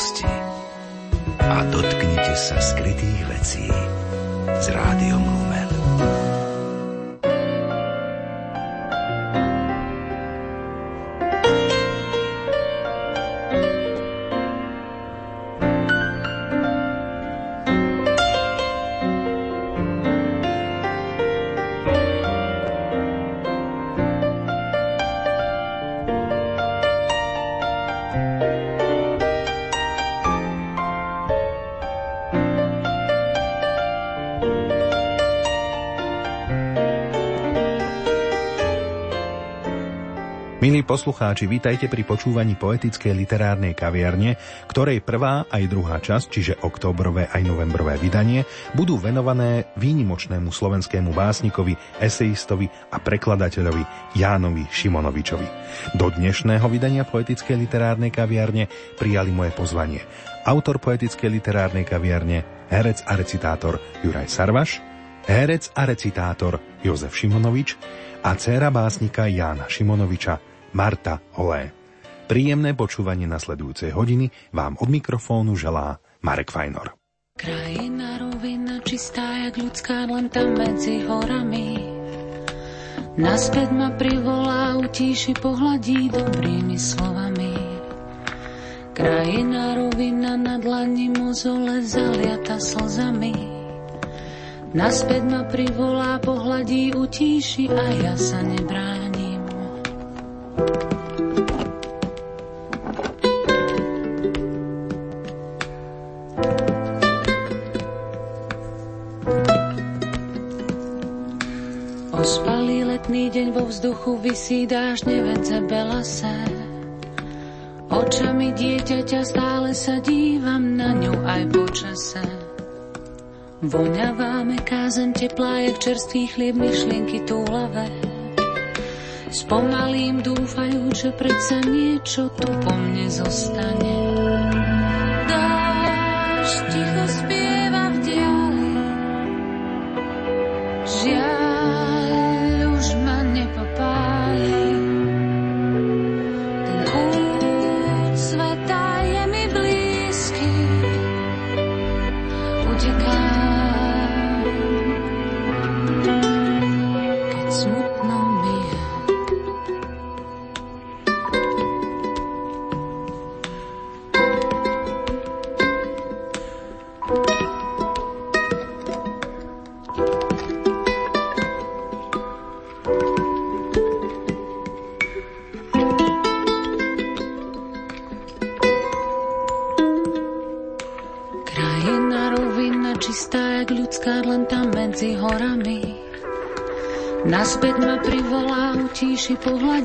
minulosti a dotknite sa skrytých vecí s rádiom Lumen. Poslucháči, vítajte pri počúvaní poetickej literárnej kaviarne, ktorej prvá aj druhá časť, čiže oktobrové aj novembrové vydanie, budú venované výnimočnému slovenskému básnikovi, eseistovi a prekladateľovi Jánovi Šimonovičovi. Do dnešného vydania poetickej literárnej kaviarne prijali moje pozvanie. Autor poetickej literárnej kaviarne, herec a recitátor Juraj Sarvaš, herec a recitátor Jozef Šimonovič a dcéra básnika Jána Šimonoviča Marta Holé. Príjemné počúvanie nasledujúcej hodiny vám od mikrofónu želá Marek Fajnor. Krajina rovina čistá, jak ľudská, len tam medzi horami. Naspäť ma privolá, utíši, pohľadí dobrými slovami. Krajina rovina na dlani mozole zaliata slzami. Naspäť ma privolá, pohľadí, utíši a ja sa nebránim. Ospalý letný deň vo vzduchu vysí dážne vence belase. Očami dieťaťa stále sa dívam na ňu aj počase. Voňavá meká zem teplá, jak čerstvý chlieb myšlienky túlavé. Spomalím dúfajú, že predsa niečo tu po mne zostane.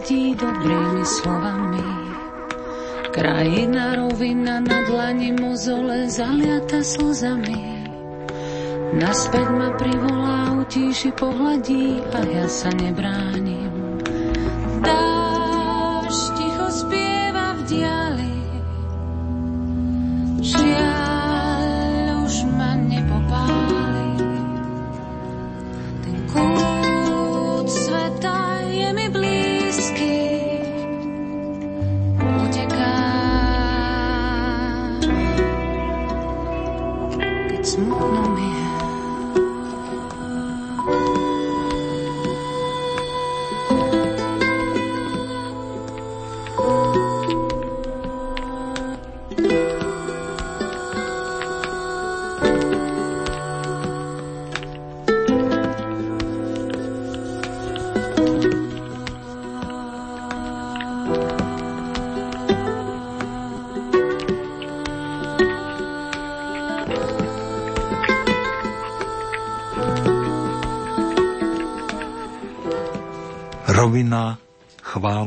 Pohľadí dobrými slovami. Krajina rovina na dlani mozole zaliata slzami. Naspäť ma privolá, utíši, pohľadí a ja sa nebránim.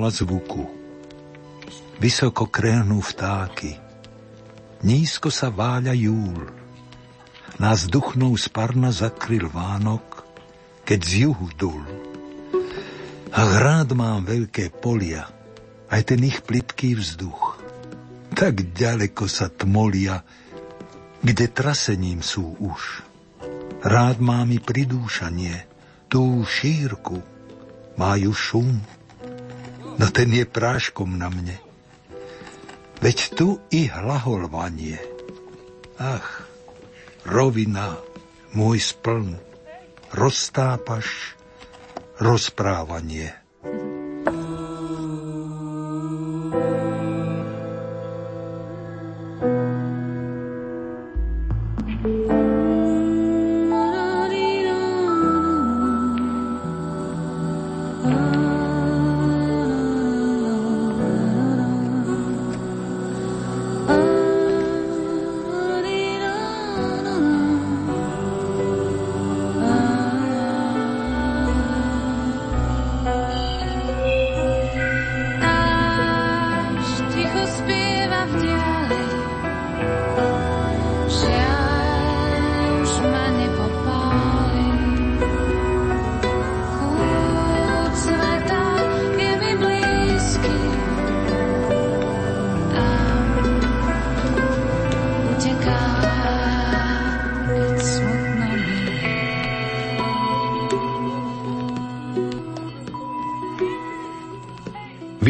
Chvála zvuku. Vysoko krehnú vtáky. Nízko sa váľa júl. Nás duchnou z parna zakryl Vánok, keď z juhu dul. A rád mám veľké polia, aj ten ich plitký vzduch. Tak ďaleko sa tmolia, kde trasením sú už. Rád mám i pridúšanie, tú šírku, majú šum, no ten je práškom na mne. Veď tu i hlaholvanie. Ach, rovina, môj spln, roztápaš rozprávanie.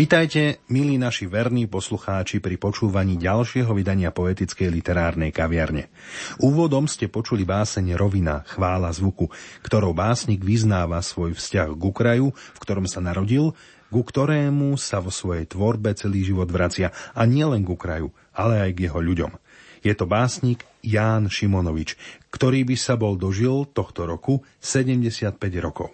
Vítajte, milí naši verní poslucháči, pri počúvaní ďalšieho vydania poetickej literárnej kaviarne. Úvodom ste počuli báseň Rovina, chvála zvuku, ktorou básnik vyznáva svoj vzťah k kraju, v ktorom sa narodil, ku ktorému sa vo svojej tvorbe celý život vracia a nielen ku kraju, ale aj k jeho ľuďom. Je to básnik Ján Šimonovič, ktorý by sa bol dožil tohto roku 75 rokov.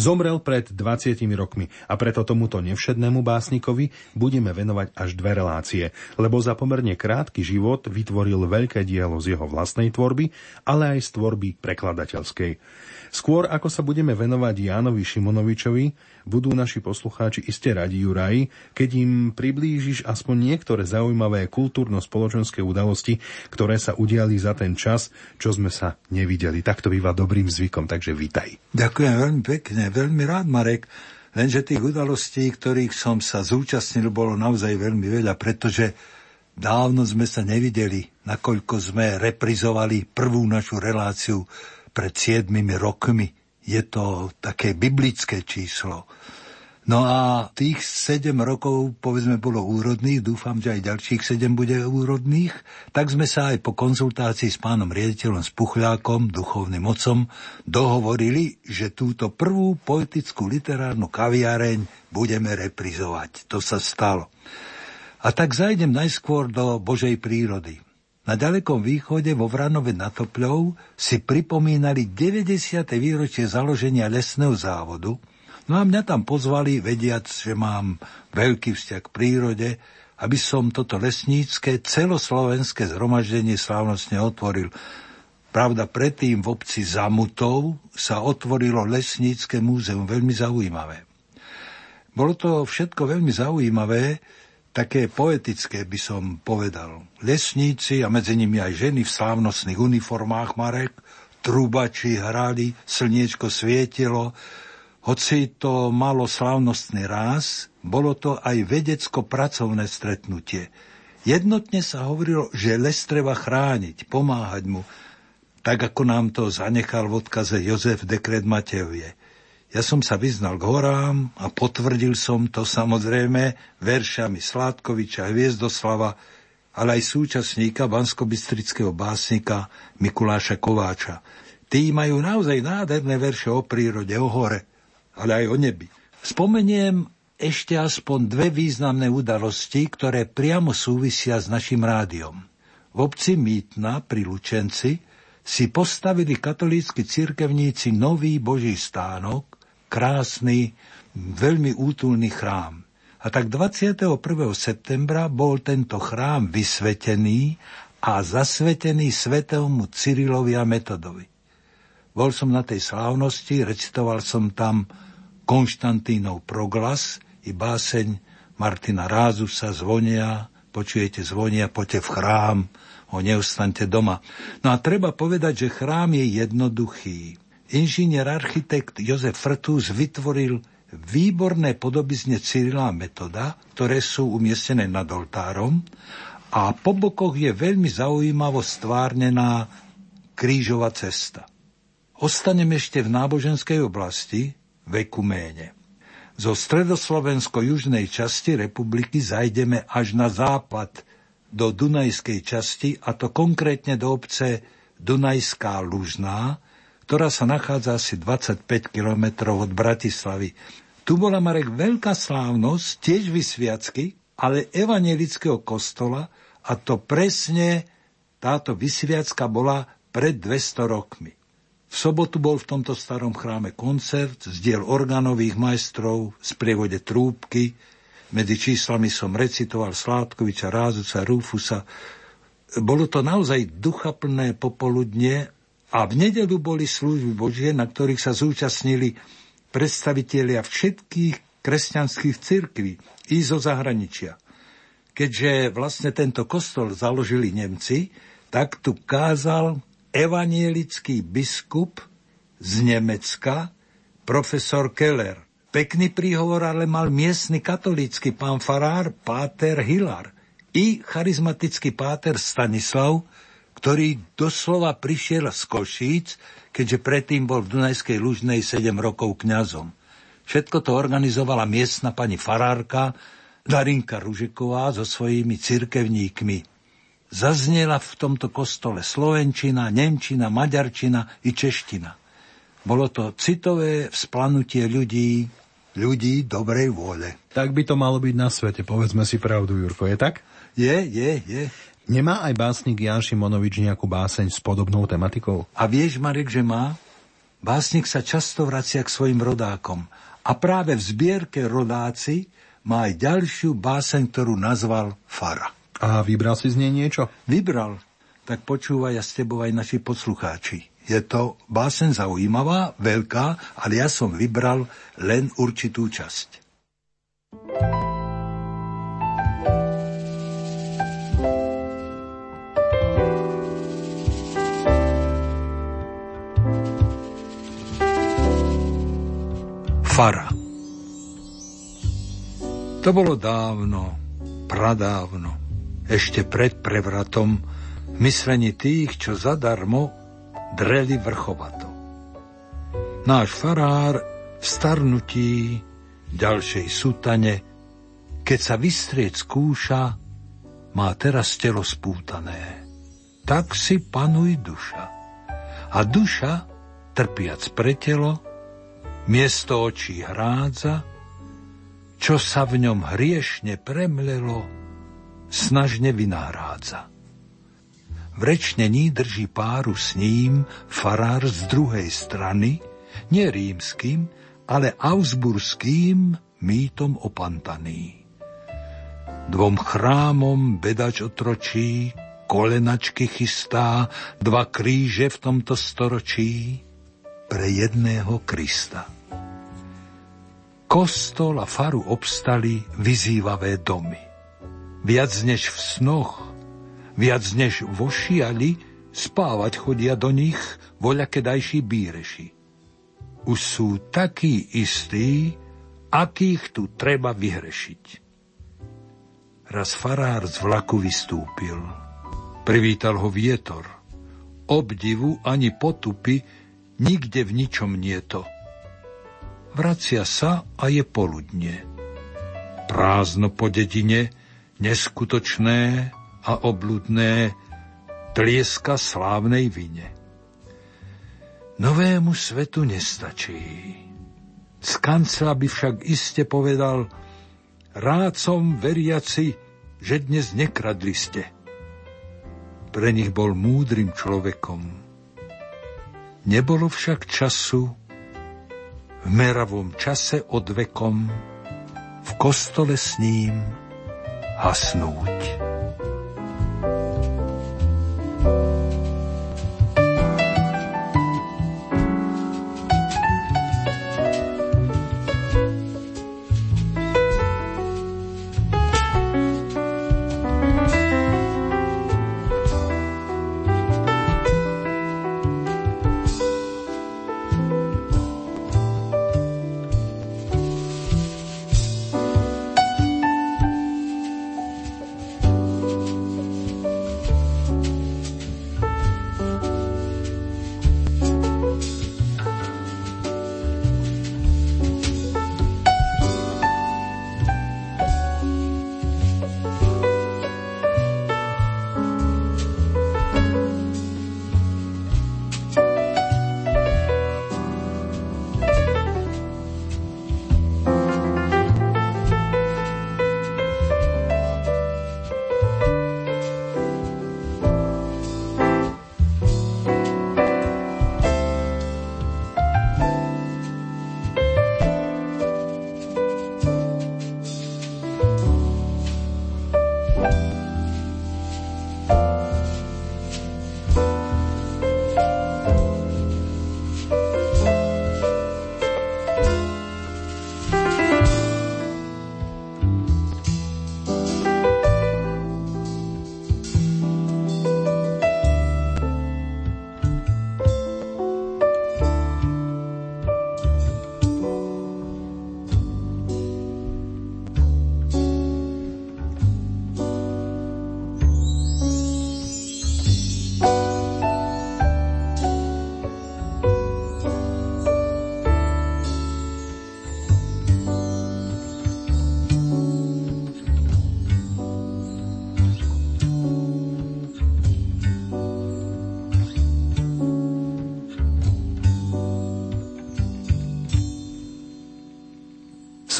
Zomrel pred 20 rokmi a preto tomuto nevšednému básnikovi budeme venovať až dve relácie, lebo za pomerne krátky život vytvoril veľké dielo z jeho vlastnej tvorby, ale aj z tvorby prekladateľskej. Skôr ako sa budeme venovať Jánovi Šimonovičovi, budú naši poslucháči iste radi Juraj, keď im priblížiš aspoň niektoré zaujímavé kultúrno-spoločenské udalosti, ktoré sa udiali za ten čas, čo sme sa nevideli. Tak to býva dobrým zvykom, takže vítaj. Ďakujem veľmi pekne, veľmi rád, Marek. Lenže tých udalostí, ktorých som sa zúčastnil, bolo naozaj veľmi veľa, pretože dávno sme sa nevideli, nakoľko sme reprizovali prvú našu reláciu pred 7 rokmi. Je to také biblické číslo. No a tých 7 rokov, povedzme, bolo úrodných, dúfam, že aj ďalších 7 bude úrodných, tak sme sa aj po konzultácii s pánom riaditeľom Spuchľákom, duchovným mocom, dohovorili, že túto prvú poetickú literárnu kaviareň budeme reprizovať. To sa stalo. A tak zajdem najskôr do Božej prírody. Na ďalekom východe vo Vranove nad Topľou si pripomínali 90. výročie založenia lesného závodu, no a mňa tam pozvali, vediac, že mám veľký vzťah k prírode, aby som toto lesnícke celoslovenské zhromaždenie slávnostne otvoril. Pravda, predtým v obci Zamutov sa otvorilo lesnícke múzeum, veľmi zaujímavé. Bolo to všetko veľmi zaujímavé, také poetické by som povedal. Lesníci a medzi nimi aj ženy v slávnostných uniformách Marek, trubači hrali, slniečko svietilo, hoci to malo slávnostný ráz, bolo to aj vedecko-pracovné stretnutie. Jednotne sa hovorilo, že les treba chrániť, pomáhať mu, tak ako nám to zanechal v odkaze Jozef Dekret Matevie. Ja som sa vyznal k horám a potvrdil som to samozrejme veršami Sládkoviča, Hviezdoslava, ale aj súčasníka banskobistrického básnika Mikuláša Kováča. Tí majú naozaj nádherné verše o prírode, o hore, ale aj o nebi. Spomeniem ešte aspoň dve významné udalosti, ktoré priamo súvisia s našim rádiom. V obci Mýtna pri Lučenci si postavili katolícky cirkevníci nový boží stánok, krásny, veľmi útulný chrám. A tak 21. septembra bol tento chrám vysvetený a zasvetený svetému Cyrilovi a Metodovi. Bol som na tej slávnosti, recitoval som tam Konštantínov proglas i báseň Martina Rázusa Zvonia, počujete zvonia, poďte v chrám, ho neustante doma. No a treba povedať, že chrám je jednoduchý inžinier architekt Jozef Frtus vytvoril výborné podobizne Cyrila metoda, ktoré sú umiestnené nad oltárom a po bokoch je veľmi zaujímavo stvárnená krížová cesta. Ostanem ešte v náboženskej oblasti, v ekuméne. Zo stredoslovensko-južnej časti republiky zajdeme až na západ do Dunajskej časti, a to konkrétne do obce Dunajská Lužná, ktorá sa nachádza asi 25 kilometrov od Bratislavy. Tu bola Marek veľká slávnosť, tiež vysviacky, ale evangelického kostola a to presne táto vysviacka bola pred 200 rokmi. V sobotu bol v tomto starom chráme koncert z diel organových majstrov z prievode trúbky. Medzi číslami som recitoval Sládkoviča, Rázuca, Rúfusa. Bolo to naozaj duchaplné popoludne a v nedelu boli služby Božie, na ktorých sa zúčastnili predstavitelia všetkých kresťanských cirkví i zo zahraničia. Keďže vlastne tento kostol založili Nemci, tak tu kázal evanielický biskup z Nemecka, profesor Keller. Pekný príhovor ale mal miestny katolícky pán farár Páter Hilar i charizmatický páter Stanislav, ktorý doslova prišiel z Košíc, keďže predtým bol v Dunajskej Lužnej 7 rokov kňazom. Všetko to organizovala miestna pani farárka Darinka Ružiková so svojimi cirkevníkmi zaznela v tomto kostole slovenčina, nemčina, maďarčina i čeština. Bolo to citové vzplanutie ľudí, ľudí dobrej vôle. Tak by to malo byť na svete, povedzme si pravdu, Jurko, je tak? Je, je, je. Nemá aj básnik Jan Šimonovič nejakú báseň s podobnou tematikou? A vieš, Marek, že má? Básnik sa často vracia k svojim rodákom. A práve v zbierke Rodáci má aj ďalšiu báseň, ktorú nazval Fara. A vybral si z nej niečo? Vybral. Tak počúvaj a s tebou aj naši poslucháči. Je to básen zaujímavá, veľká, ale ja som vybral len určitú časť. Fara. To bolo dávno, pradávno ešte pred prevratom v myslení tých, čo zadarmo dreli vrchovato. Náš farár v starnutí ďalšej sutane, keď sa vystrieť skúša, má teraz telo spútané. Tak si panuj duša. A duša, trpiac pre telo, miesto očí hrádza, čo sa v ňom hriešne premlelo, snažne vynáhrádza. V rečnení drží páru s ním farár z druhej strany, nie rímským, ale ausburským mýtom opantaný. Dvom chrámom bedač otročí, kolenačky chystá, dva kríže v tomto storočí pre jedného Krista. Kostol a faru obstali vyzývavé domy Viac než v snoch, viac než vo šiali, spávať chodia do nich voľakedajší bíreši. Už sú takí istí, akých tu treba vyhrešiť. Raz farár z vlaku vystúpil. Privítal ho vietor. Obdivu ani potupy nikde v ničom nie to. Vracia sa a je poludne. Prázdno po dedine, neskutočné a obludné tlieska slávnej vine. Novému svetu nestačí. Z kancla by však iste povedal, rád som veriaci, že dnes nekradli ste. Pre nich bol múdrym človekom. Nebolo však času, v meravom čase odvekom, v kostole s ním hasnúť.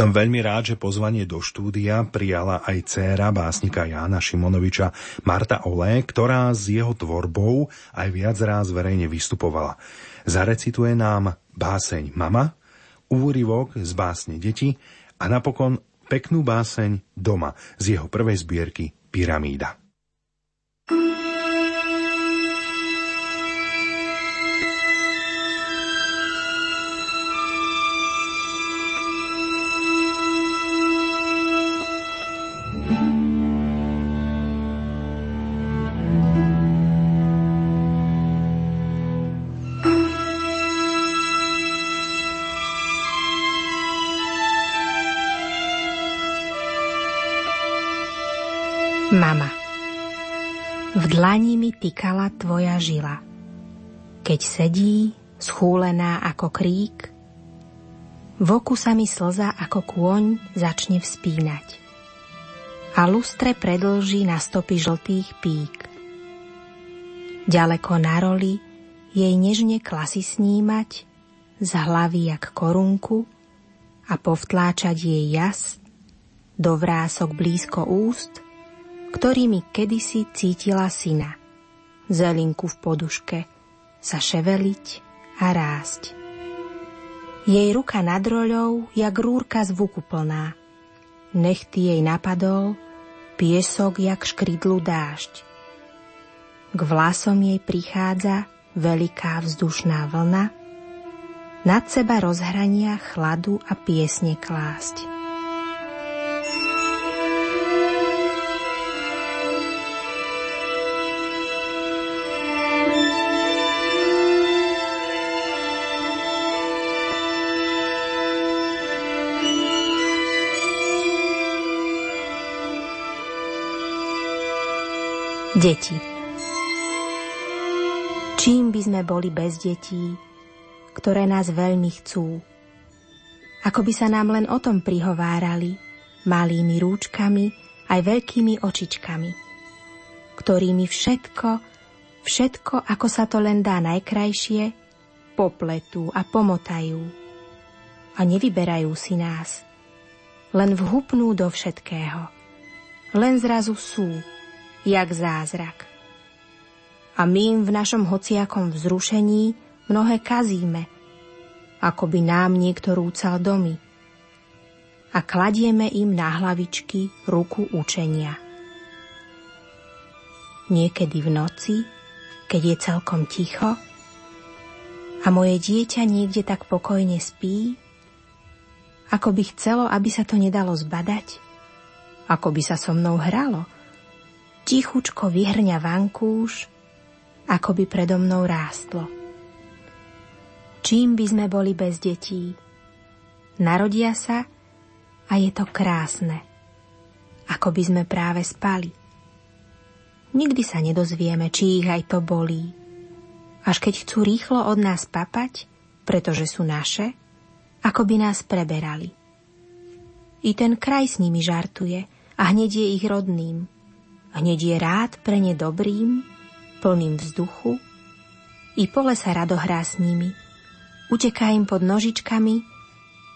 Som veľmi rád, že pozvanie do štúdia prijala aj dcéra básnika Jána Šimonoviča Marta Olé, ktorá s jeho tvorbou aj viac ráz verejne vystupovala. Zarecituje nám báseň Mama, úryvok z básne Deti a napokon peknú báseň Doma z jeho prvej zbierky Pyramída. Dlani mi tykala tvoja žila. Keď sedí, schúlená ako krík, v oku sa mi slza ako kôň začne vspínať a lustre predlží na stopy žltých pík. Ďaleko na roli jej nežne klasy snímať, z hlavy jak korunku a povtláčať jej jas do vrások blízko úst – ktorými kedysi cítila syna. Zelinku v poduške sa ševeliť a rásť. Jej ruka nad roľou, jak rúrka zvuku plná. Nechty jej napadol, piesok jak škridlu dážď. K vlasom jej prichádza veľká vzdušná vlna, nad seba rozhrania chladu a piesne klásť. Deti Čím by sme boli bez detí, ktoré nás veľmi chcú? Ako by sa nám len o tom prihovárali, malými rúčkami aj veľkými očičkami, ktorými všetko, všetko, ako sa to len dá najkrajšie, popletú a pomotajú. A nevyberajú si nás, len vhupnú do všetkého. Len zrazu sú, jak zázrak. A my im v našom hociakom vzrušení mnohé kazíme, ako by nám niekto rúcal domy. A kladieme im na hlavičky ruku učenia. Niekedy v noci, keď je celkom ticho, a moje dieťa niekde tak pokojne spí, ako by chcelo, aby sa to nedalo zbadať, ako by sa so mnou hralo – tichučko vyhrňa vankúš, ako by predo mnou rástlo. Čím by sme boli bez detí? Narodia sa a je to krásne, ako by sme práve spali. Nikdy sa nedozvieme, či ich aj to bolí. Až keď chcú rýchlo od nás papať, pretože sú naše, ako by nás preberali. I ten kraj s nimi žartuje a hneď je ich rodným – Hneď je rád pre ne dobrým, plným vzduchu, i pole sa rado hrá s nimi. Uteká im pod nožičkami,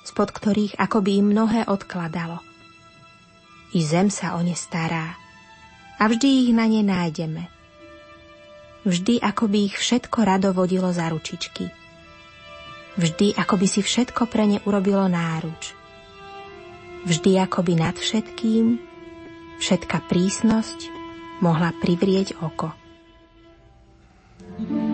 spod ktorých akoby im mnohé odkladalo. I zem sa o ne stará a vždy ich na ne nájdeme. Vždy akoby ich všetko rado vodilo za ručičky. Vždy akoby si všetko pre ne urobilo náruč. Vždy akoby nad všetkým všetka prísnosť mohla privrieť oko. thank you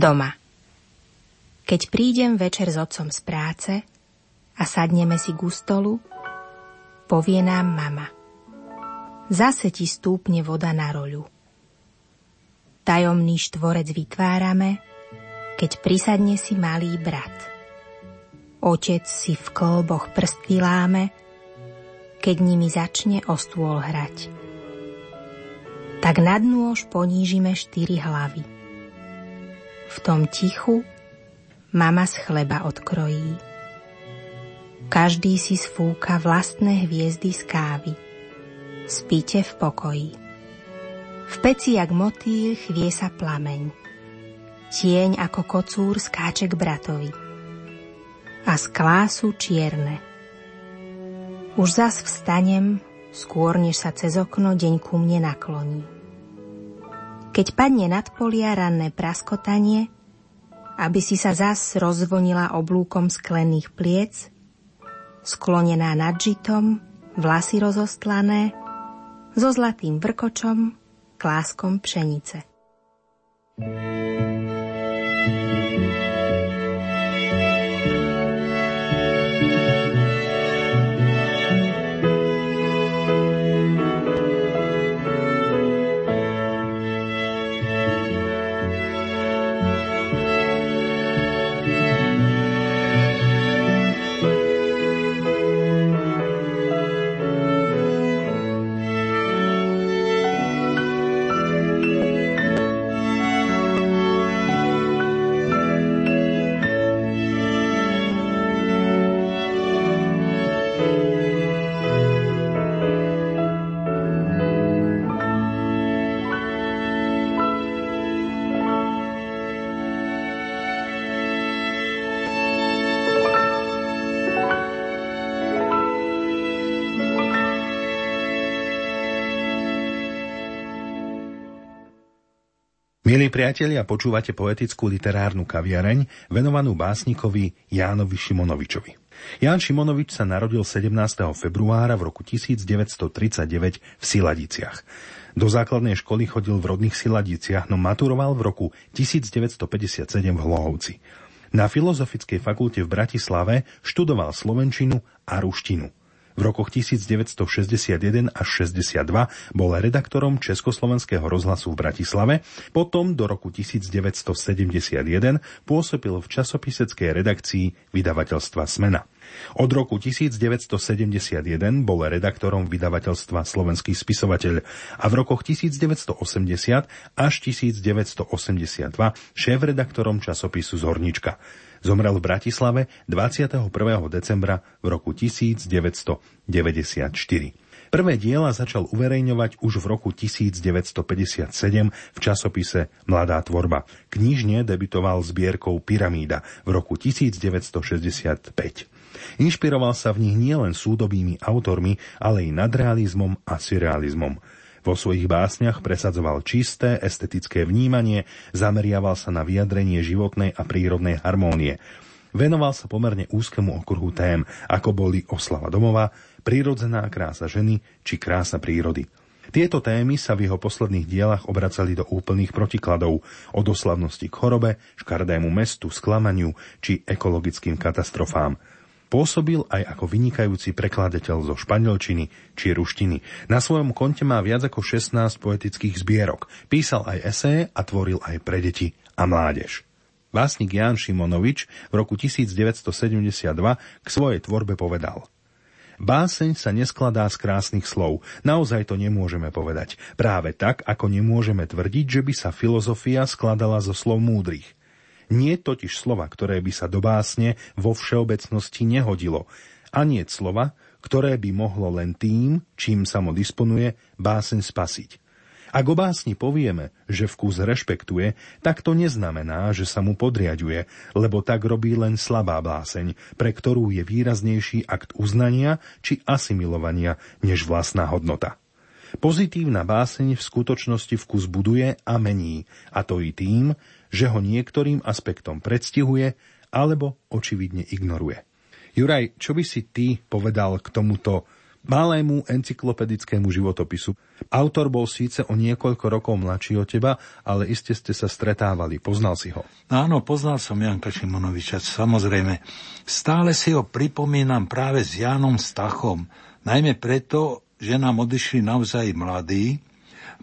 Doma. Keď prídem večer s otcom z práce a sadneme si k stolu, povie nám mama. Zase ti stúpne voda na roľu. Tajomný štvorec vytvárame, keď prisadne si malý brat. Otec si v klboch prst vyláme, keď nimi začne o stôl hrať. Tak nad nôž ponížime štyri hlavy. V tom tichu mama z chleba odkrojí. Každý si sfúka vlastné hviezdy z kávy. Spíte v pokoji. V peci jak motýl chvie sa plameň. Tieň ako kocúr skáče k bratovi. A sklá sú čierne. Už zas vstanem, skôr než sa cez okno deň ku mne nakloní. Keď padne nad polia ranné praskotanie, aby si sa zas rozvonila oblúkom sklených pliec, sklonená nad žitom, vlasy rozostlané, so zlatým vrkočom, kláskom pšenice. Milí priatelia, počúvate poetickú literárnu kaviareň venovanú básnikovi Jánovi Šimonovičovi. Ján Šimonovič sa narodil 17. februára v roku 1939 v Siladiciach. Do základnej školy chodil v rodných Siladiciach, no maturoval v roku 1957 v Hlohovci. Na Filozofickej fakulte v Bratislave študoval slovenčinu a ruštinu. V rokoch 1961 až 62 bol redaktorom Československého rozhlasu v Bratislave, potom do roku 1971 pôsobil v časopiseckej redakcii vydavateľstva Smena. Od roku 1971 bol redaktorom vydavateľstva Slovenský spisovateľ a v rokoch 1980 až 1982 šéf-redaktorom časopisu Zornička. Zomrel v Bratislave 21. decembra v roku 1994. Prvé diela začal uverejňovať už v roku 1957 v časopise Mladá tvorba. Knižne debitoval zbierkou Pyramída v roku 1965. Inšpiroval sa v nich nielen súdobými autormi, ale i nadrealizmom a surrealizmom. Vo svojich básniach presadzoval čisté, estetické vnímanie, zameriaval sa na vyjadrenie životnej a prírodnej harmónie. Venoval sa pomerne úzkemu okruhu tém, ako boli oslava domova, prírodzená krása ženy či krása prírody. Tieto témy sa v jeho posledných dielach obracali do úplných protikladov, od oslavnosti k chorobe, škardému mestu, sklamaniu či ekologickým katastrofám – Pôsobil aj ako vynikajúci prekladateľ zo španielčiny či ruštiny. Na svojom konte má viac ako 16 poetických zbierok. Písal aj esé a tvoril aj pre deti a mládež. Básnik Ján Šimonovič v roku 1972 k svojej tvorbe povedal Báseň sa neskladá z krásnych slov. Naozaj to nemôžeme povedať. Práve tak, ako nemôžeme tvrdiť, že by sa filozofia skladala zo slov múdrych. Nie totiž slova, ktoré by sa do básne vo všeobecnosti nehodilo. A nie slova, ktoré by mohlo len tým, čím samo disponuje, báseň spasiť. Ak o básni povieme, že vkus rešpektuje, tak to neznamená, že sa mu podriaduje, lebo tak robí len slabá báseň, pre ktorú je výraznejší akt uznania či asimilovania než vlastná hodnota. Pozitívna báseň v skutočnosti vkus buduje a mení, a to i tým, že ho niektorým aspektom predstihuje alebo očividne ignoruje. Juraj, čo by si ty povedal k tomuto malému encyklopedickému životopisu. Autor bol síce o niekoľko rokov mladší od teba, ale iste ste sa stretávali. Poznal si ho? Áno, poznal som Janka Šimonoviča, samozrejme. Stále si ho pripomínam práve s Jánom Stachom. Najmä preto, že nám odišli naozaj mladí,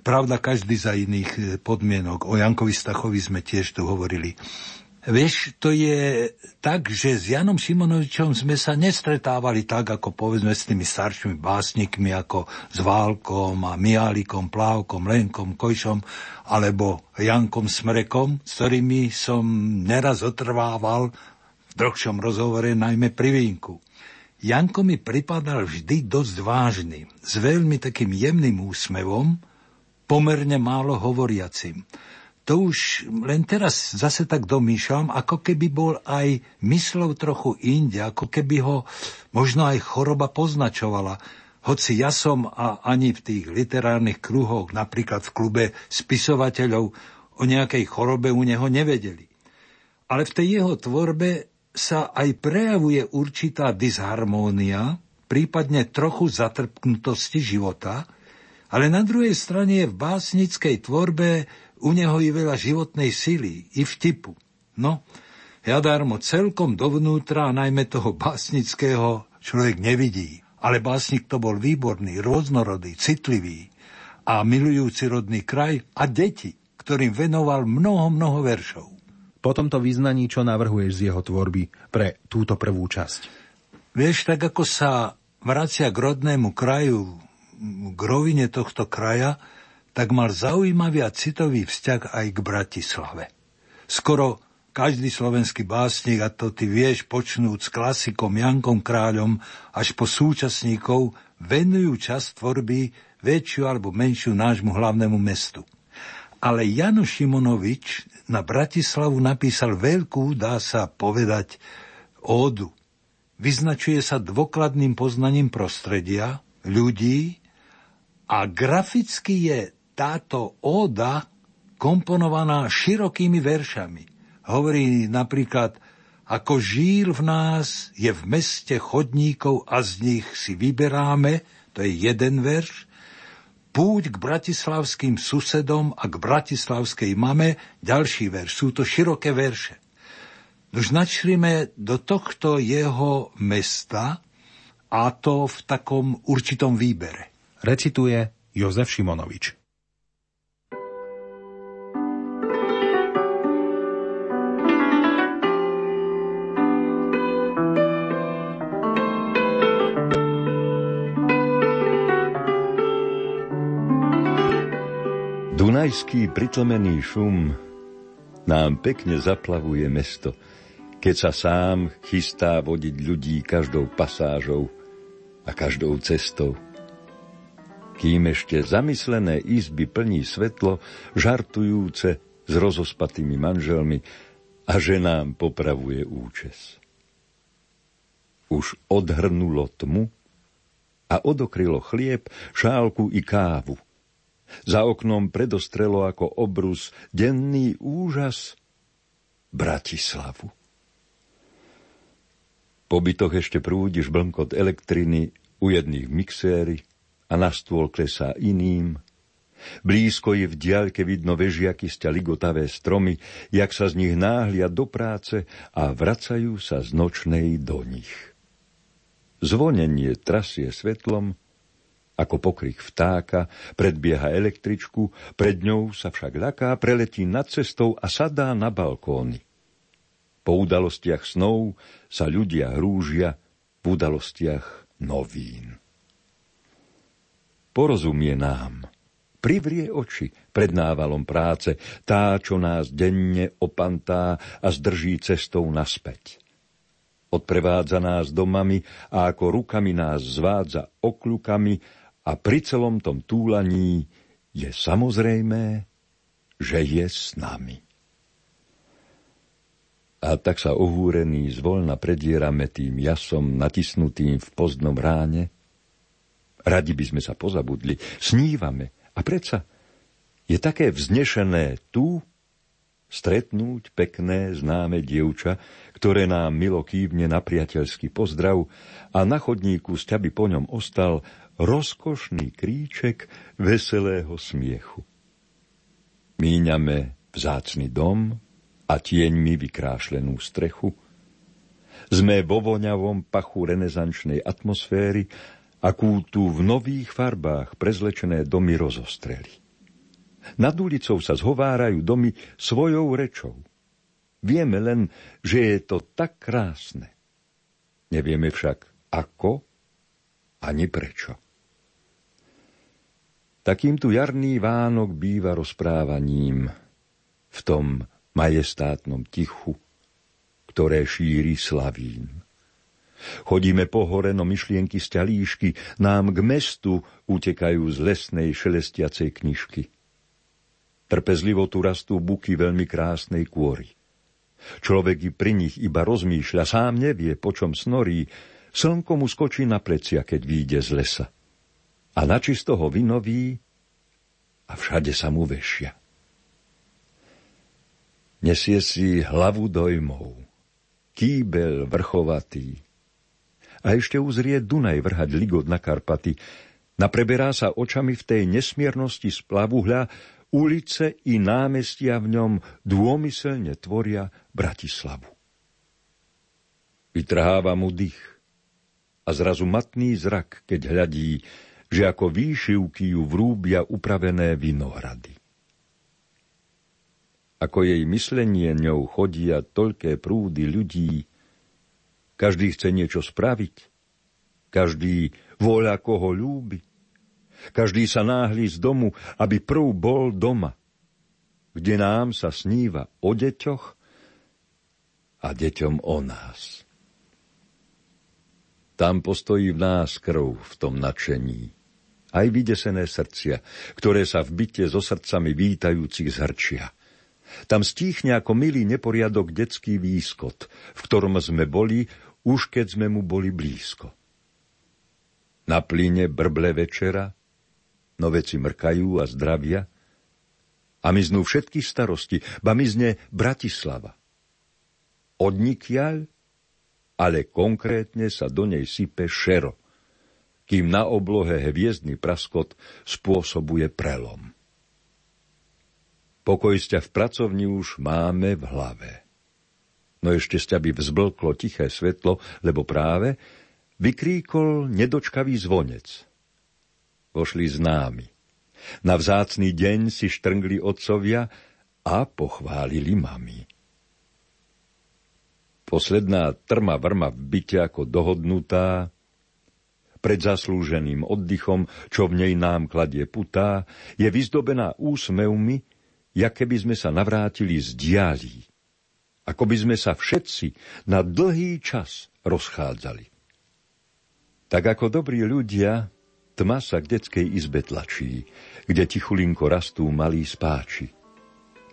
Pravda, každý za iných e, podmienok. O Jankovi Stachovi sme tiež tu hovorili. Vieš, to je tak, že s Janom Simonovičom sme sa nestretávali tak, ako povedzme s tými staršími básnikmi, ako s Válkom a Miálikom, Plávkom, Lenkom, Kojšom, alebo Jankom Smrekom, s ktorými som neraz otrvával v dlhšom rozhovore, najmä pri vínku. Janko mi pripadal vždy dosť vážny, s veľmi takým jemným úsmevom, pomerne málo hovoriacim to už len teraz zase tak domýšľam, ako keby bol aj myslou trochu inde, ako keby ho možno aj choroba poznačovala. Hoci ja som a ani v tých literárnych kruhoch, napríklad v klube spisovateľov, o nejakej chorobe u neho nevedeli. Ale v tej jeho tvorbe sa aj prejavuje určitá disharmónia, prípadne trochu zatrpknutosti života, ale na druhej strane je v básnickej tvorbe u neho je veľa životnej sily i vtipu. No, jadarmo celkom dovnútra, najmä toho básnického, človek nevidí. Ale básnik to bol výborný, rôznorodý, citlivý a milujúci rodný kraj a deti, ktorým venoval mnoho, mnoho veršov. Po tomto význaní, čo navrhuješ z jeho tvorby pre túto prvú časť? Vieš, tak ako sa vracia k rodnému kraju, k rovine tohto kraja, tak mal zaujímavý a citový vzťah aj k Bratislave. Skoro každý slovenský básnik, a to ty vieš, počnúť s klasikom Jankom Kráľom až po súčasníkov, venujú čas tvorby väčšiu alebo menšiu nášmu hlavnému mestu. Ale Jano Šimonovič na Bratislavu napísal veľkú, dá sa povedať, ódu. Vyznačuje sa dôkladným poznaním prostredia, ľudí a graficky je táto óda komponovaná širokými veršami. Hovorí napríklad, ako žíl v nás je v meste chodníkov a z nich si vyberáme, to je jeden verš, púť k bratislavským susedom a k bratislavskej mame, ďalší verš. Sú to široké verše. Už načrime do tohto jeho mesta a to v takom určitom výbere. Recituje Jozef Šimonovič. Dunajský pritlmený šum nám pekne zaplavuje mesto, keď sa sám chystá vodiť ľudí každou pasážou a každou cestou. Kým ešte zamyslené izby plní svetlo, žartujúce s rozospatými manželmi a ženám popravuje účes. Už odhrnulo tmu a odokrylo chlieb, šálku i kávu – za oknom predostrelo ako obrus denný úžas Bratislavu. Po bytoch ešte prúdi žblnkot elektriny, u jedných mixéry a na stôl klesá iným. Blízko je v diaľke vidno vežiaky stia ligotavé stromy, jak sa z nich náhlia do práce a vracajú sa z nočnej do nich. Zvonenie trasie svetlom, ako pokrik vtáka, predbieha električku, pred ňou sa však ľaká, preletí nad cestou a sadá na balkóny. Po udalostiach snov sa ľudia hrúžia v udalostiach novín. Porozumie nám, privrie oči pred návalom práce, tá, čo nás denne opantá a zdrží cestou naspäť. Odprevádza nás domami a ako rukami nás zvádza okľukami a pri celom tom túlaní je samozrejmé, že je s nami. A tak sa ohúrený zvolna predierame tým jasom natisnutým v pozdnom ráne. Radi by sme sa pozabudli, snívame a predsa je také vznešené tu stretnúť pekné známe dievča, ktoré nám milo kývne na priateľský pozdrav a na chodníku z po ňom ostal rozkošný kríček veselého smiechu. Míňame vzácny dom a tieňmi vykrášlenú strechu. Sme vo voňavom pachu renesančnej atmosféry, akú tu v nových farbách prezlečené domy rozostreli. Nad ulicou sa zhovárajú domy svojou rečou. Vieme len, že je to tak krásne. Nevieme však ako ani prečo. Takým tu jarný Vánok býva rozprávaním v tom majestátnom tichu, ktoré šíri slavín. Chodíme po hore, no myšlienky z ťalíšky nám k mestu utekajú z lesnej šelestiacej knižky. Trpezlivo tu rastú buky veľmi krásnej kôry. Človek i pri nich iba rozmýšľa, sám nevie, po čom snorí, slnko mu skočí na plecia, keď výjde z lesa. A načisto ho vynoví a všade sa mu vešia. Nesie si hlavu dojmov, kýbel vrchovatý, a ešte uzrie Dunaj vrhať ligot na Karpaty. Napreberá sa očami v tej nesmiernosti splavuhľa, ulice i námestia v ňom dômyselne tvoria Bratislavu. Vytrháva mu dých a zrazu matný zrak, keď hľadí, že ako výšivky ju vrúbia upravené vinohrady. Ako jej myslenie ňou chodia toľké prúdy ľudí, každý chce niečo spraviť. Každý voľa koho ľúbi. Každý sa náhli z domu, aby prv bol doma, kde nám sa sníva o deťoch a deťom o nás. Tam postojí v nás krv v tom nadšení. Aj vydesené srdcia, ktoré sa v byte so srdcami vítajúcich zhrčia. Tam stíchne ako milý neporiadok detský výskot, v ktorom sme boli už keď sme mu boli blízko. Na plyne brble večera, no veci mrkajú a zdravia, a miznú všetky starosti, ba mizne Bratislava. Odnikiaľ, ale konkrétne sa do nej sype šero, kým na oblohe hviezdny praskot spôsobuje prelom. Pokoj v pracovni už máme v hlave no ešte z by vzblklo tiché svetlo, lebo práve vykríkol nedočkavý zvonec. Vošli z námi. Na vzácný deň si štrngli otcovia a pochválili mami. Posledná trma vrma v byte ako dohodnutá, pred zaslúženým oddychom, čo v nej nám kladie putá, je vyzdobená úsmevmi, jak keby sme sa navrátili z diálí ako by sme sa všetci na dlhý čas rozchádzali. Tak ako dobrí ľudia, tma sa k detskej izbe tlačí, kde tichulinko rastú malí spáči.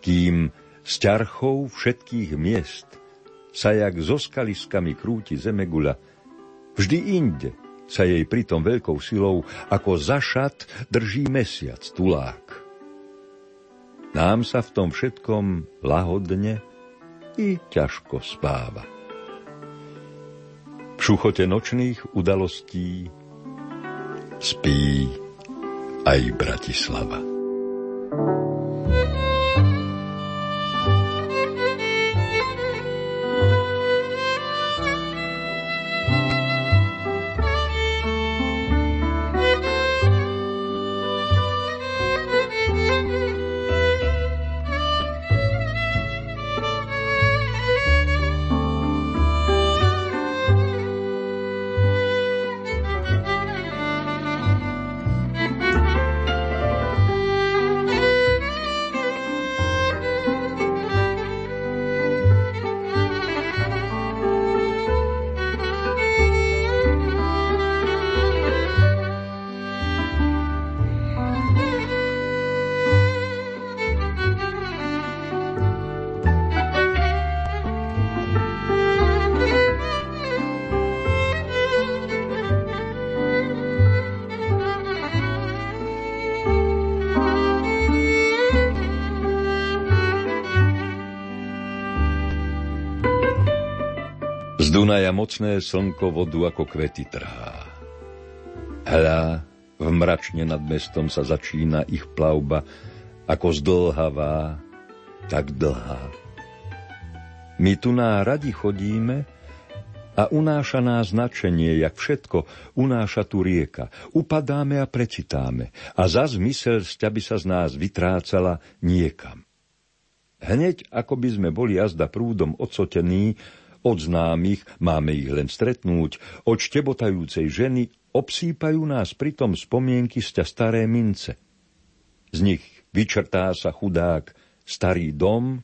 Kým z ťarchou všetkých miest sa jak so skaliskami krúti zemeguľa, vždy inde sa jej pritom veľkou silou ako zašat drží mesiac tulák. Nám sa v tom všetkom lahodne i ťažko spáva. V šuchote nočných udalostí spí aj Bratislava. Dunaja mocné slnko vodu ako kvety trhá. Hľa, v mračne nad mestom sa začína ich plavba, ako zdlhavá, tak dlhá. My tu na radi chodíme a unáša nás značenie, jak všetko unáša tu rieka. Upadáme a precitáme a za zmysel by sa z nás vytrácala niekam. Hneď ako by sme boli jazda prúdom odsotení, od známych máme ich len stretnúť, od štebotajúcej ženy obsýpajú nás pritom spomienky z staré mince. Z nich vyčrtá sa chudák starý dom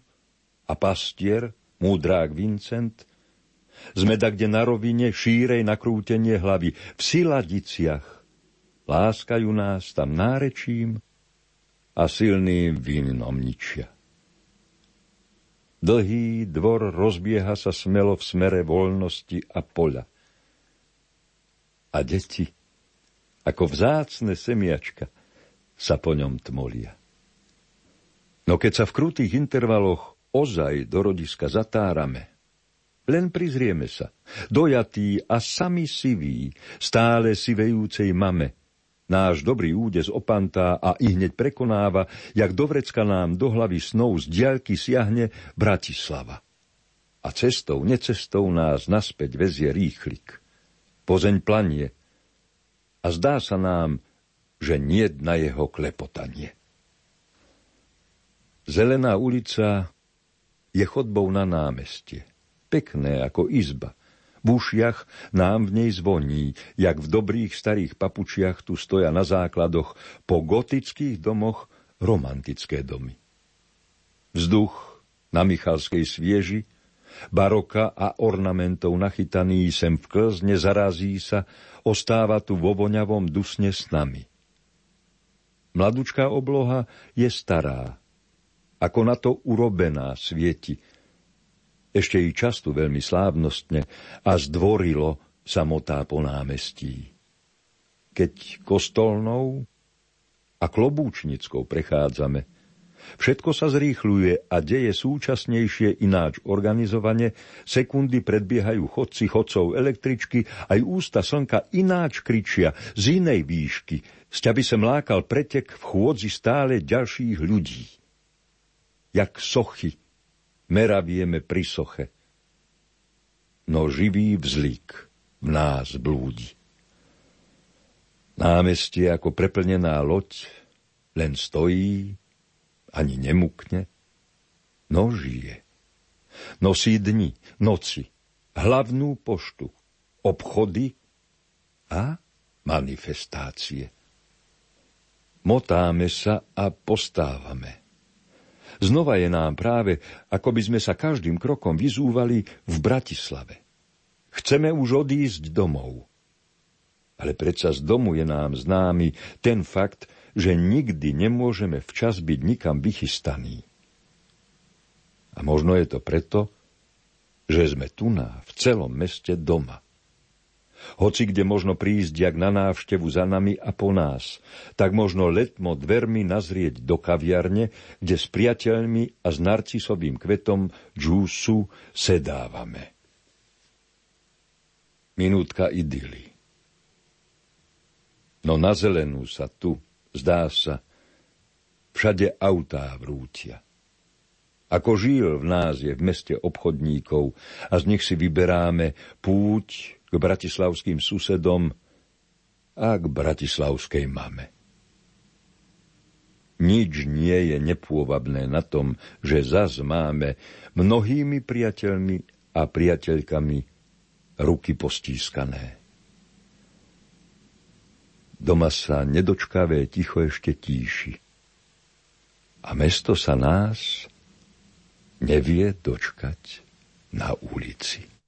a pastier, múdrák Vincent. Sme da kde na rovine šírej nakrútenie hlavy, v siladiciach. Láskajú nás tam nárečím a silným vínom ničia. Dlhý dvor rozbieha sa smelo v smere voľnosti a poľa. A deti, ako vzácne semiačka, sa po ňom tmolia. No keď sa v krutých intervaloch ozaj do rodiska zatárame, len prizrieme sa, dojatí a sami siví, stále sivejúcej mame, Náš dobrý údes opantá a i hneď prekonáva, jak do vrecka nám do hlavy snov z diaľky siahne Bratislava. A cestou, necestou nás naspäť vezie rýchlik. Pozeň planie. A zdá sa nám, že nie na jeho klepotanie. Zelená ulica je chodbou na námestie. Pekné ako izba. V ušiach nám v nej zvoní, jak v dobrých starých papučiach tu stoja na základoch po gotických domoch romantické domy. Vzduch na Michalskej svieži, baroka a ornamentov nachytaný sem v klzne zarazí sa, ostáva tu vo voňavom dusne s nami. Mladučká obloha je stará, ako na to urobená svieti, ešte i často veľmi slávnostne a zdvorilo samotá po námestí. Keď kostolnou a klobúčnickou prechádzame, všetko sa zrýchľuje a deje súčasnejšie ináč organizovane, sekundy predbiehajú chodci chodcov električky, aj ústa slnka ináč kričia z inej výšky, sťa by sa mlákal pretek v chôdzi stále ďalších ľudí. Jak sochy meravieme pri soche. No živý vzlík v nás blúdi. Námestie ako preplnená loď len stojí, ani nemukne, no žije. Nosí dni, noci, hlavnú poštu, obchody a manifestácie. Motáme sa a postávame. Znova je nám práve, ako by sme sa každým krokom vyzúvali v Bratislave. Chceme už odísť domov. Ale predsa z domu je nám známy ten fakt, že nikdy nemôžeme včas byť nikam vychystaní. A možno je to preto, že sme tu na, v celom meste doma – hoci kde možno prísť jak na návštevu za nami a po nás, tak možno letmo dvermi nazrieť do kaviarne, kde s priateľmi a s narcisovým kvetom džúsu sedávame. Minútka idyly. No na zelenú sa tu, zdá sa, všade autá vrútia. Ako žil v nás je v meste obchodníkov a z nich si vyberáme púť k bratislavským susedom a k bratislavskej mame. Nič nie je nepôvabné na tom, že zas máme mnohými priateľmi a priateľkami ruky postískané. Doma sa nedočkavé ticho ešte tíši. A mesto sa nás nevie dočkať na ulici.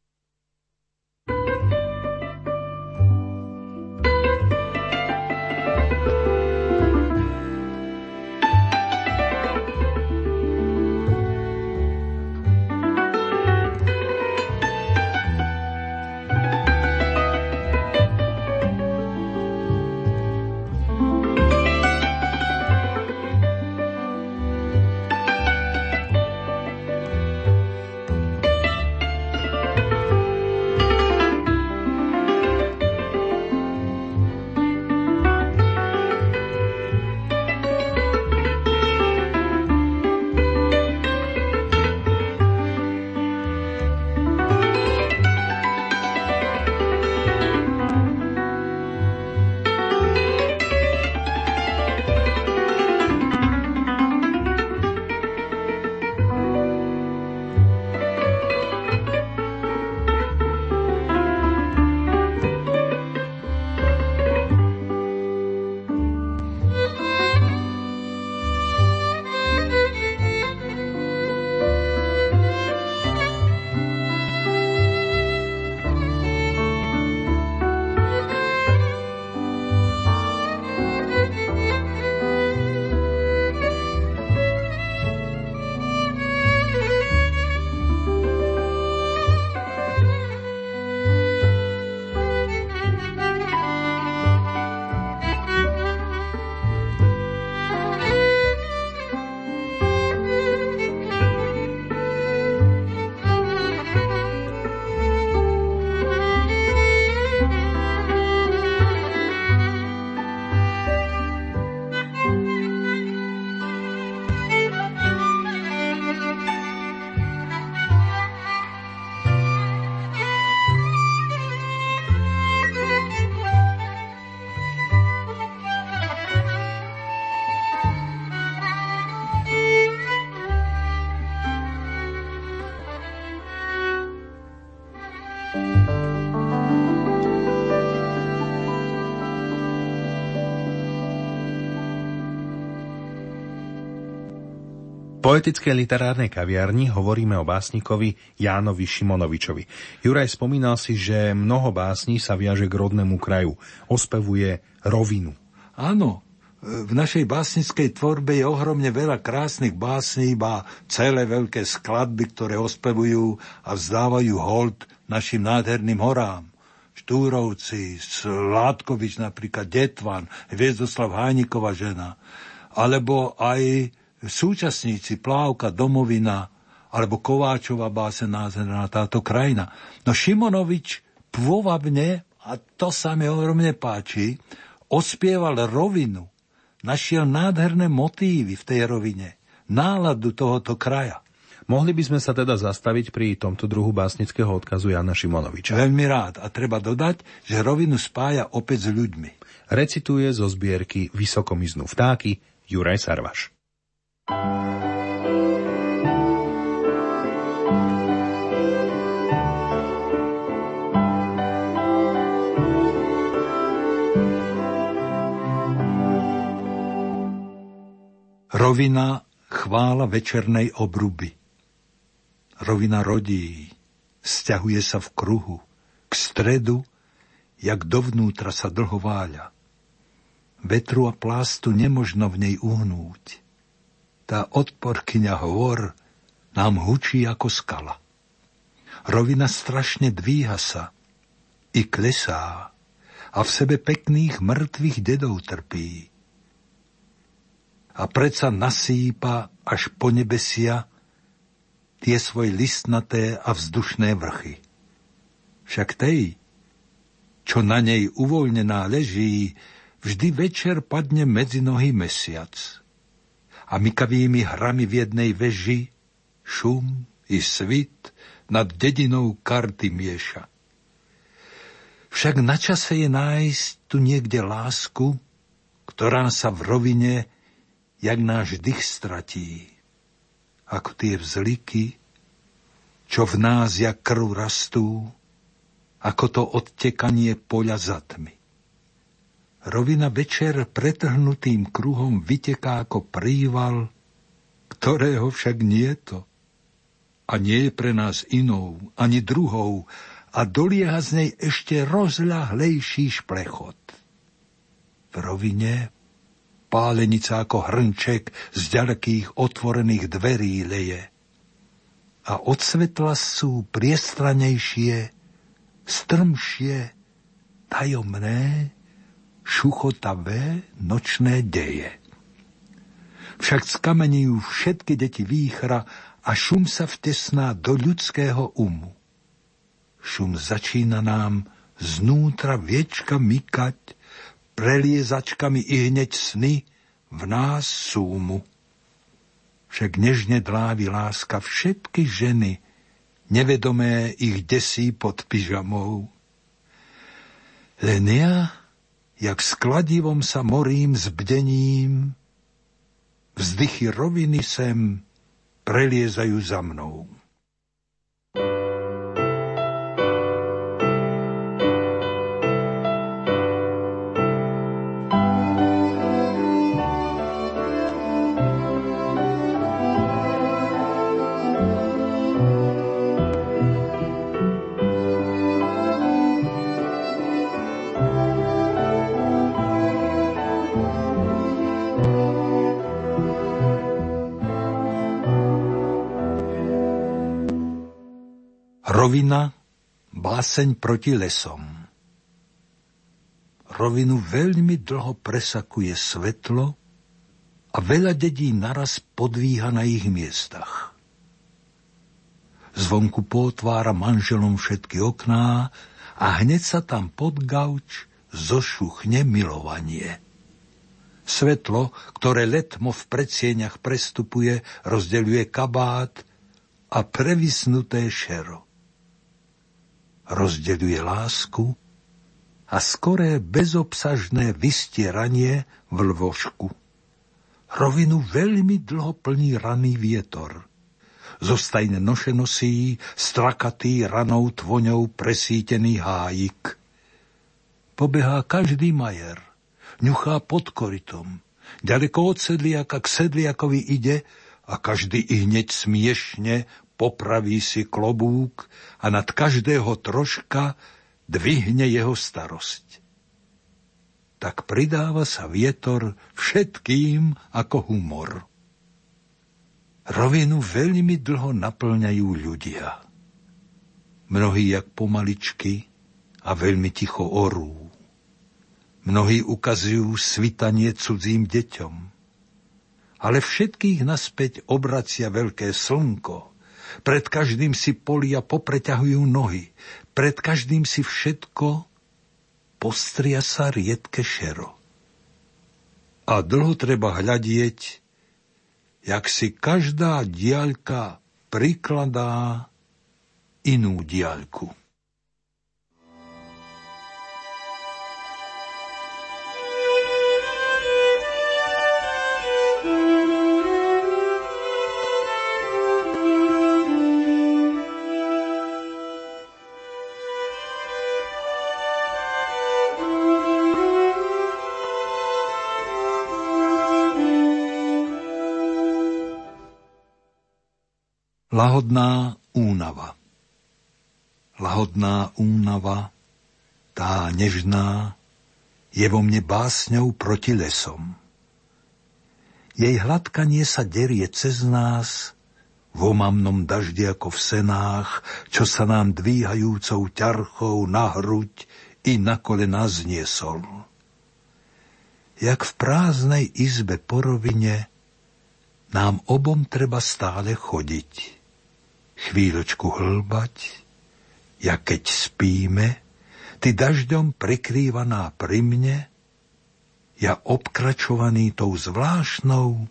Poetickej literárnej kaviarni hovoríme o básnikovi Jánovi Šimonovičovi. Juraj spomínal si, že mnoho básní sa viaže k rodnému kraju. Ospevuje rovinu. Áno, v našej básnickej tvorbe je ohromne veľa krásnych básní, iba celé veľké skladby, ktoré ospevujú a vzdávajú hold našim nádherným horám. Štúrovci, Sládkovič napríklad, Detvan, Hviezdoslav Hánikova žena, alebo aj súčasníci Plávka, Domovina alebo Kováčova báse nádherná táto krajina. No Šimonovič pôvabne, a to sa mi ohromne páči, ospieval rovinu, našiel nádherné motívy v tej rovine, náladu tohoto kraja. Mohli by sme sa teda zastaviť pri tomto druhu básnického odkazu Jana Šimonoviča. Veľmi rád. A treba dodať, že rovinu spája opäť s ľuďmi. Recituje zo zbierky Vysokomiznú vtáky Juraj Sarvaš. Rovina chvála večernej obruby. Rovina rodí, stiahuje sa v kruhu, k stredu, jak dovnútra sa dlho váľa. Vetru a plástu nemožno v nej uhnúť tá odporkyňa hôr nám hučí ako skala. Rovina strašne dvíha sa i klesá a v sebe pekných mŕtvych dedov trpí. A predsa nasýpa až po nebesia tie svoje listnaté a vzdušné vrchy. Však tej, čo na nej uvoľnená leží, vždy večer padne medzi nohy mesiac – a mykavými hrami v jednej veži šum i svit nad dedinou karty mieša. Však na čase je nájsť tu niekde lásku, ktorá sa v rovine, jak náš dých stratí. Ako tie vzliky, čo v nás jak krv rastú, ako to odtekanie poľa za tmy. Rovina večer pretrhnutým kruhom vyteká ako príval, ktorého však nie to. A nie je pre nás inou, ani druhou, a dolieha z nej ešte rozľahlejší šplechot. V rovine pálenica ako hrnček z ďalekých otvorených dverí leje. A od svetla sú priestranejšie, strmšie, tajomné, šuchotavé nočné deje. Však skamenujú všetky deti výchra a šum sa vtesná do ľudského umu. Šum začína nám znútra viečka mykať, preliezačkami i hneď sny v nás súmu. Však nežne dlávi láska všetky ženy, nevedomé ich desí pod pyžamou. Len ja jak skladivom sa morím s bdením, vzdychy roviny sem preliezajú za mnou. Rovina, báseň proti lesom. Rovinu veľmi dlho presakuje svetlo a veľa dedí naraz podvíha na ich miestach. Zvonku potvára manželom všetky okná a hneď sa tam pod gauč zošuchne milovanie. Svetlo, ktoré letmo v predsieňach prestupuje, rozdeľuje kabát a previsnuté šero rozdeľuje lásku a skoré bezobsažné vystieranie v lvožku. Rovinu veľmi dlho plní raný vietor. Zostajne noše nosí strakatý ranou tvoňou presítený hájik. Pobehá každý majer, ňuchá pod korytom, ďaleko od sedliaka k sedliakovi ide a každý i hneď smiešne popraví si klobúk a nad každého troška dvihne jeho starosť. Tak pridáva sa vietor všetkým ako humor. Rovinu veľmi dlho naplňajú ľudia. Mnohí jak pomaličky a veľmi ticho orú. Mnohí ukazujú svitanie cudzím deťom. Ale všetkých naspäť obracia veľké slnko. Pred každým si polia popreťahujú nohy. Pred každým si všetko postria sa riedke šero. A dlho treba hľadieť, jak si každá diaľka prikladá inú diaľku. Lahodná únava Lahodná únava, tá nežná, je vo mne básňou proti lesom. Jej hladkanie sa derie cez nás, v omamnom daždi ako v senách, čo sa nám dvíhajúcou ťarchou na hruď i na kolená zniesol. Jak v prázdnej izbe po rovine, nám obom treba stále chodiť chvíľočku hlbať, ja keď spíme, ty dažďom prikrývaná pri mne, ja obkračovaný tou zvláštnou,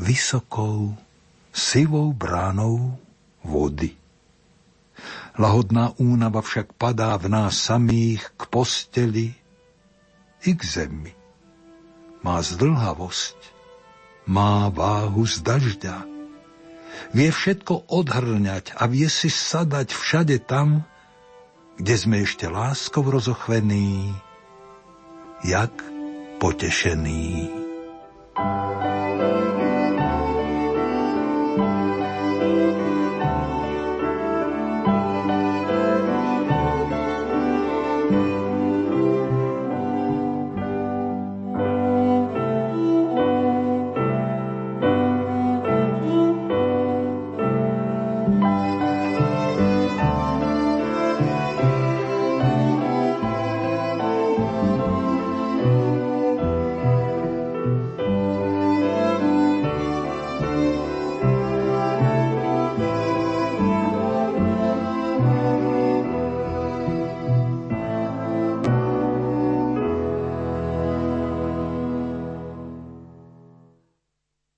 vysokou, sivou bránou vody. Lahodná únava však padá v nás samých k posteli i k zemi. Má zdlhavosť, má váhu z dažďa, vie všetko odhrňať a vie si sadať všade tam, kde sme ešte láskov rozochvení, jak potešení.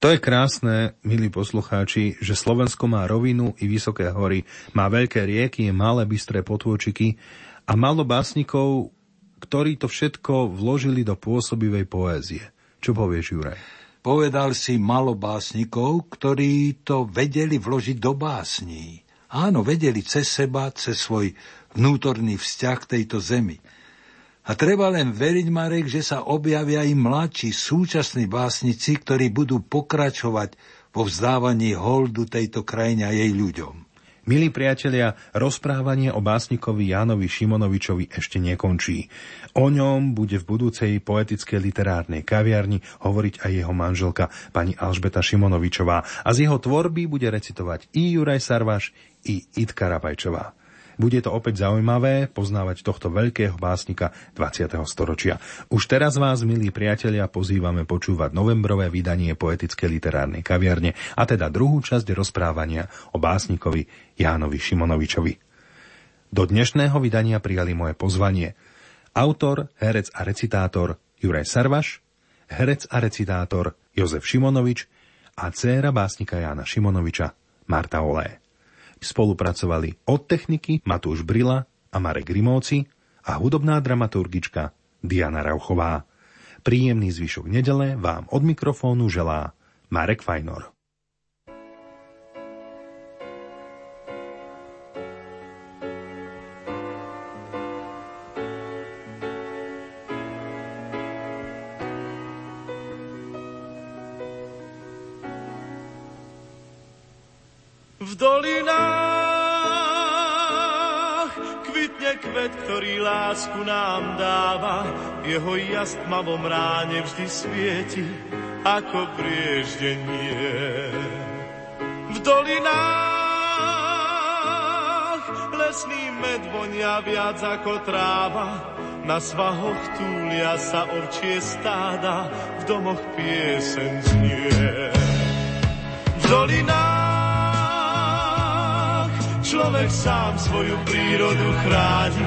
To je krásne, milí poslucháči, že Slovensko má rovinu i vysoké hory, má veľké rieky, malé bystré potôčiky a málo básnikov, ktorí to všetko vložili do pôsobivej poézie. Čo povieš, Juraj? Povedal si malo básnikov, ktorí to vedeli vložiť do básní. Áno, vedeli cez seba, cez svoj vnútorný vzťah k tejto zemi. A treba len veriť, Marek, že sa objavia aj mladší, súčasní básnici, ktorí budú pokračovať vo vzdávaní holdu tejto krajine a jej ľuďom. Milí priatelia, rozprávanie o básnikovi Jánovi Šimonovičovi ešte nekončí. O ňom bude v budúcej poetickej literárnej kaviarni hovoriť aj jeho manželka, pani Alžbeta Šimonovičová. A z jeho tvorby bude recitovať i Juraj Sarvaš, i Itka Rapajčová. Bude to opäť zaujímavé poznávať tohto veľkého básnika 20. storočia. Už teraz vás, milí priatelia, pozývame počúvať novembrové vydanie poetickej literárnej kaviarne, a teda druhú časť rozprávania o básnikovi Jánovi Šimonovičovi. Do dnešného vydania prijali moje pozvanie autor, herec a recitátor Juraj Sarvaš, herec a recitátor Jozef Šimonovič a dcéra básnika Jána Šimonoviča Marta Olé. Spolupracovali od techniky Matúš Brila a Marek Rimóci a hudobná dramaturgička Diana Rauchová. Príjemný zvyšok nedele vám od mikrofónu želá Marek Fajnor. Jeho jas tmavom ráne vždy svieti ako prieždenie. V dolinách lesný med vonia viac ako tráva, na svahoch túlia sa ovčie stáda, v domoch piesen znie. V dolinách človek sám svoju prírodu chráni,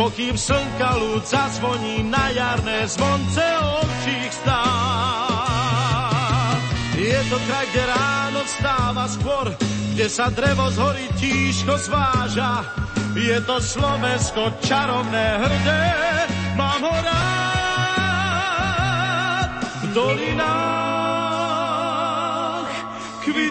pokým slnka ľud zazvoní na jarné zvonce ovčích stát. Je to kraj, kde ráno vstáva skôr, kde sa drevo z hory tížko zváža. Je to Slovensko čarovné, hrdé, mám ho rád. V dolinách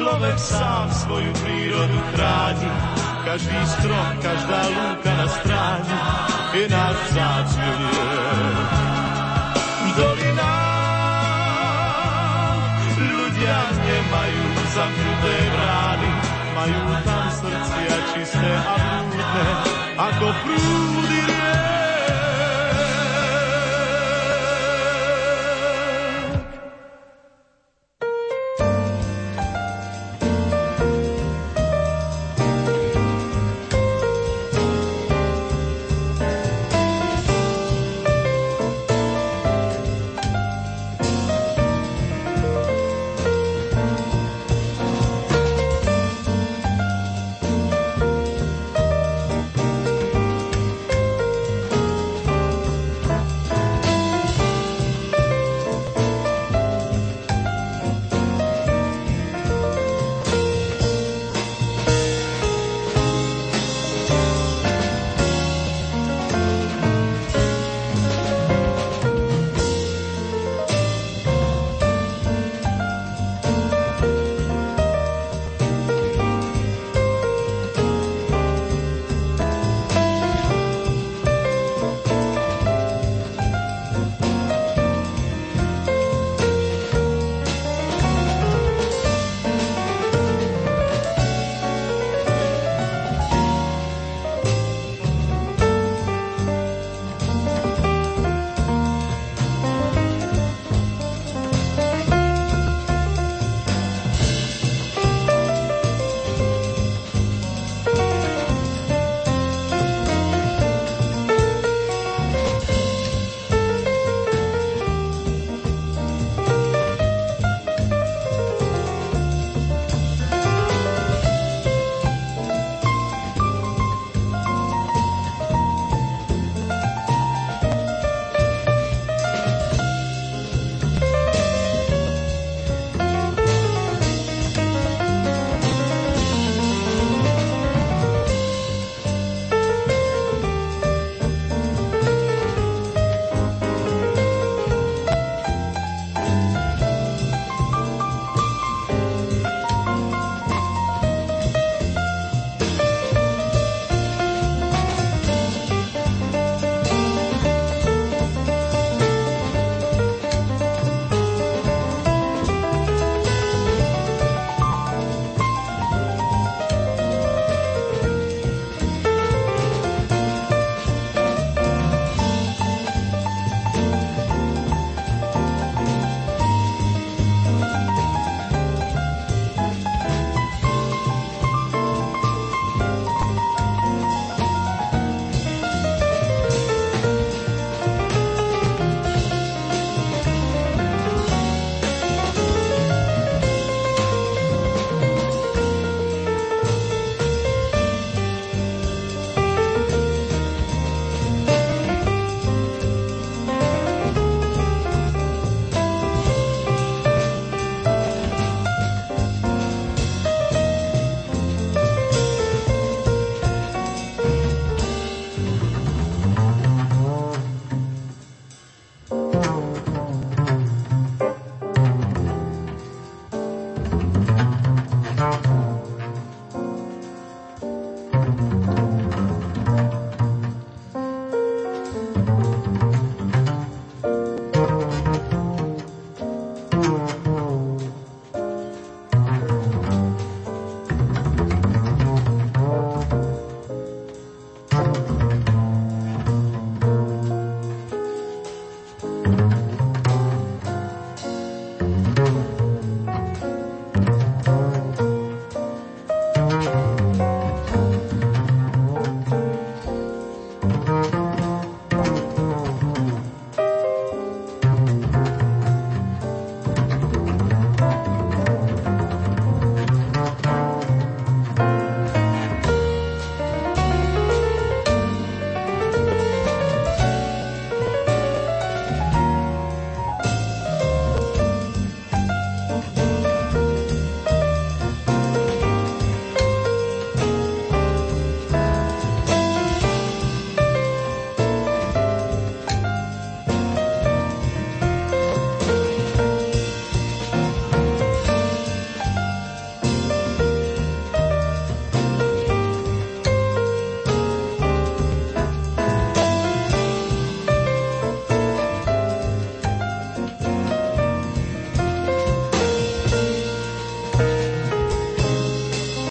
človek sám svoju prírodu chráni, každý strom, každá lúka na stráni je náš vzácný V dolinách ľudia nemajú zamknuté brány, majú tam srdcia čisté a blúdne, ako prúd